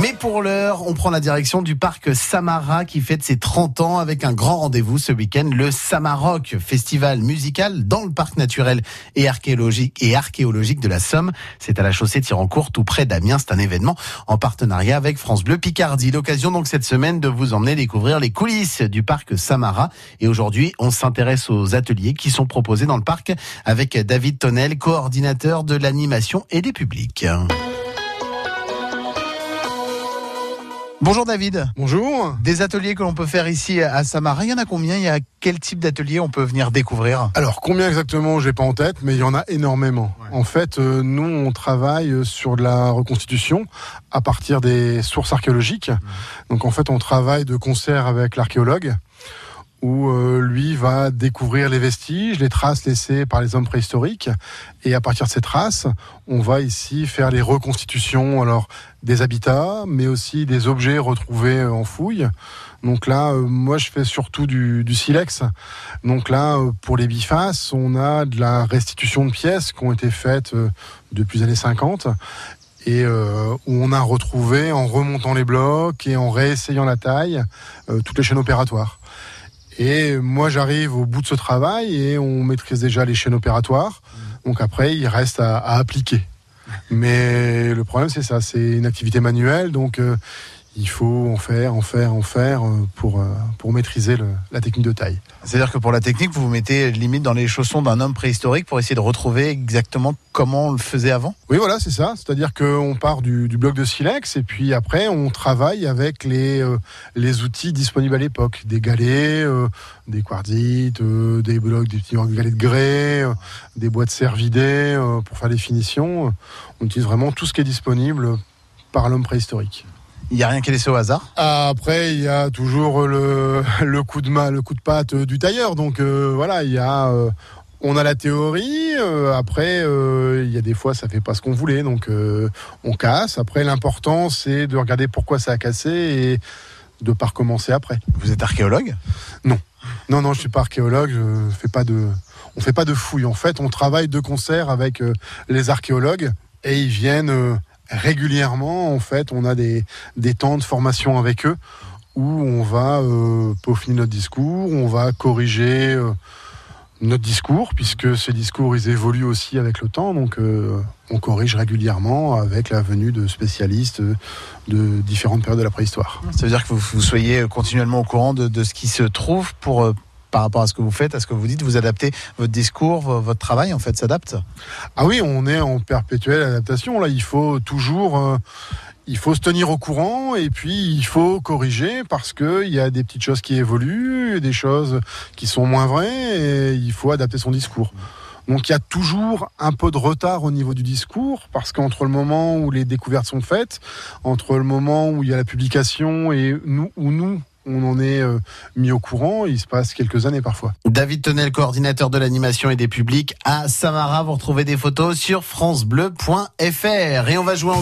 Mais pour l'heure, on prend la direction du parc Samara qui fête ses 30 ans avec un grand rendez-vous ce week-end, le Samaroc, festival musical dans le parc naturel et archéologique de la Somme. C'est à la chaussée Tirancourt, tout près d'Amiens. C'est un événement en partenariat avec France Bleu Picardie. L'occasion donc cette semaine de vous emmener découvrir les coulisses du parc Samara. Et aujourd'hui, on s'intéresse aux ateliers qui sont proposés dans le parc avec David Tonnel, coordinateur de l'animation et des publics. Bonjour David. Bonjour. Des ateliers que l'on peut faire ici à Samara, il y en a combien? Il y a quel type d'atelier on peut venir découvrir? Alors combien exactement, j'ai pas en tête, mais il y en a énormément. Ouais. En fait, euh, nous on travaille sur de la reconstitution à partir des sources archéologiques. Mmh. Donc en fait, on travaille de concert avec l'archéologue où euh, lui va découvrir les vestiges, les traces laissées par les hommes préhistoriques. Et à partir de ces traces, on va ici faire les reconstitutions alors des habitats, mais aussi des objets retrouvés en fouille. Donc là, euh, moi, je fais surtout du, du silex. Donc là, euh, pour les bifaces, on a de la restitution de pièces qui ont été faites euh, depuis les années 50 et euh, où on a retrouvé, en remontant les blocs et en réessayant la taille, euh, toutes les chaînes opératoires. Et moi, j'arrive au bout de ce travail et on maîtrise déjà les chaînes opératoires. Donc après, il reste à, à appliquer. Mais le problème, c'est ça, c'est une activité manuelle, donc euh, il faut en faire, en faire, en faire pour, pour maîtriser le, la technique de taille. C'est-à-dire que pour la technique, vous vous mettez limite dans les chaussons d'un homme préhistorique pour essayer de retrouver exactement comment on le faisait avant? Oui, voilà, c'est ça. C'est-à-dire qu'on part du, du, bloc de silex et puis après, on travaille avec les, euh, les outils disponibles à l'époque. Des galets, euh, des quartzites, euh, des blocs, des petits galets de grès, des boîtes cervidées pour faire les finitions. On utilise vraiment tout ce qui est disponible par l'homme préhistorique. Il n'y a rien qui est laissé au hasard. Après, il y a toujours le, le coup de main, le coup de patte du tailleur. Donc euh, voilà, il y a, euh, on a la théorie. Euh, après, il y a des fois, ça fait pas ce qu'on voulait, donc on casse. Après, l'important, c'est de regarder pourquoi ça a cassé et de pas recommencer après. Vous êtes archéologue? Non, non, non, je suis pas archéologue. Je fais pas de, on fait pas de fouilles. En fait, on travaille de concert avec les archéologues et ils viennent régulièrement, en fait, on a des, des temps de formation avec eux où on va euh, peaufiner notre discours, on va corriger euh, notre discours, puisque ces discours, ils évoluent aussi avec le temps. Donc, euh, on corrige régulièrement avec la venue de spécialistes de différentes périodes de la préhistoire. Ça veut dire que vous, vous soyez continuellement au courant de, de ce qui se trouve pour par rapport à ce que vous faites, à ce que vous dites, vous adaptez votre discours, votre travail en fait s'adapte Ah oui, on est en perpétuelle adaptation. Là, il faut toujours, euh, il faut se tenir au courant et puis il faut corriger parce que il y a des petites choses qui évoluent, des choses qui sont moins vraies et il faut adapter son discours. Donc il y a toujours un peu de retard au niveau du discours parce qu'entre le moment où les découvertes sont faites, entre le moment où il y a la publication et où nous on en est euh, mis au courant. Il se passe quelques années parfois. David Tonnel, coordinateur de l'animation et des publics à Samara. Vous retrouvez des photos sur francebleu.fr. Et on va jouer ensemble.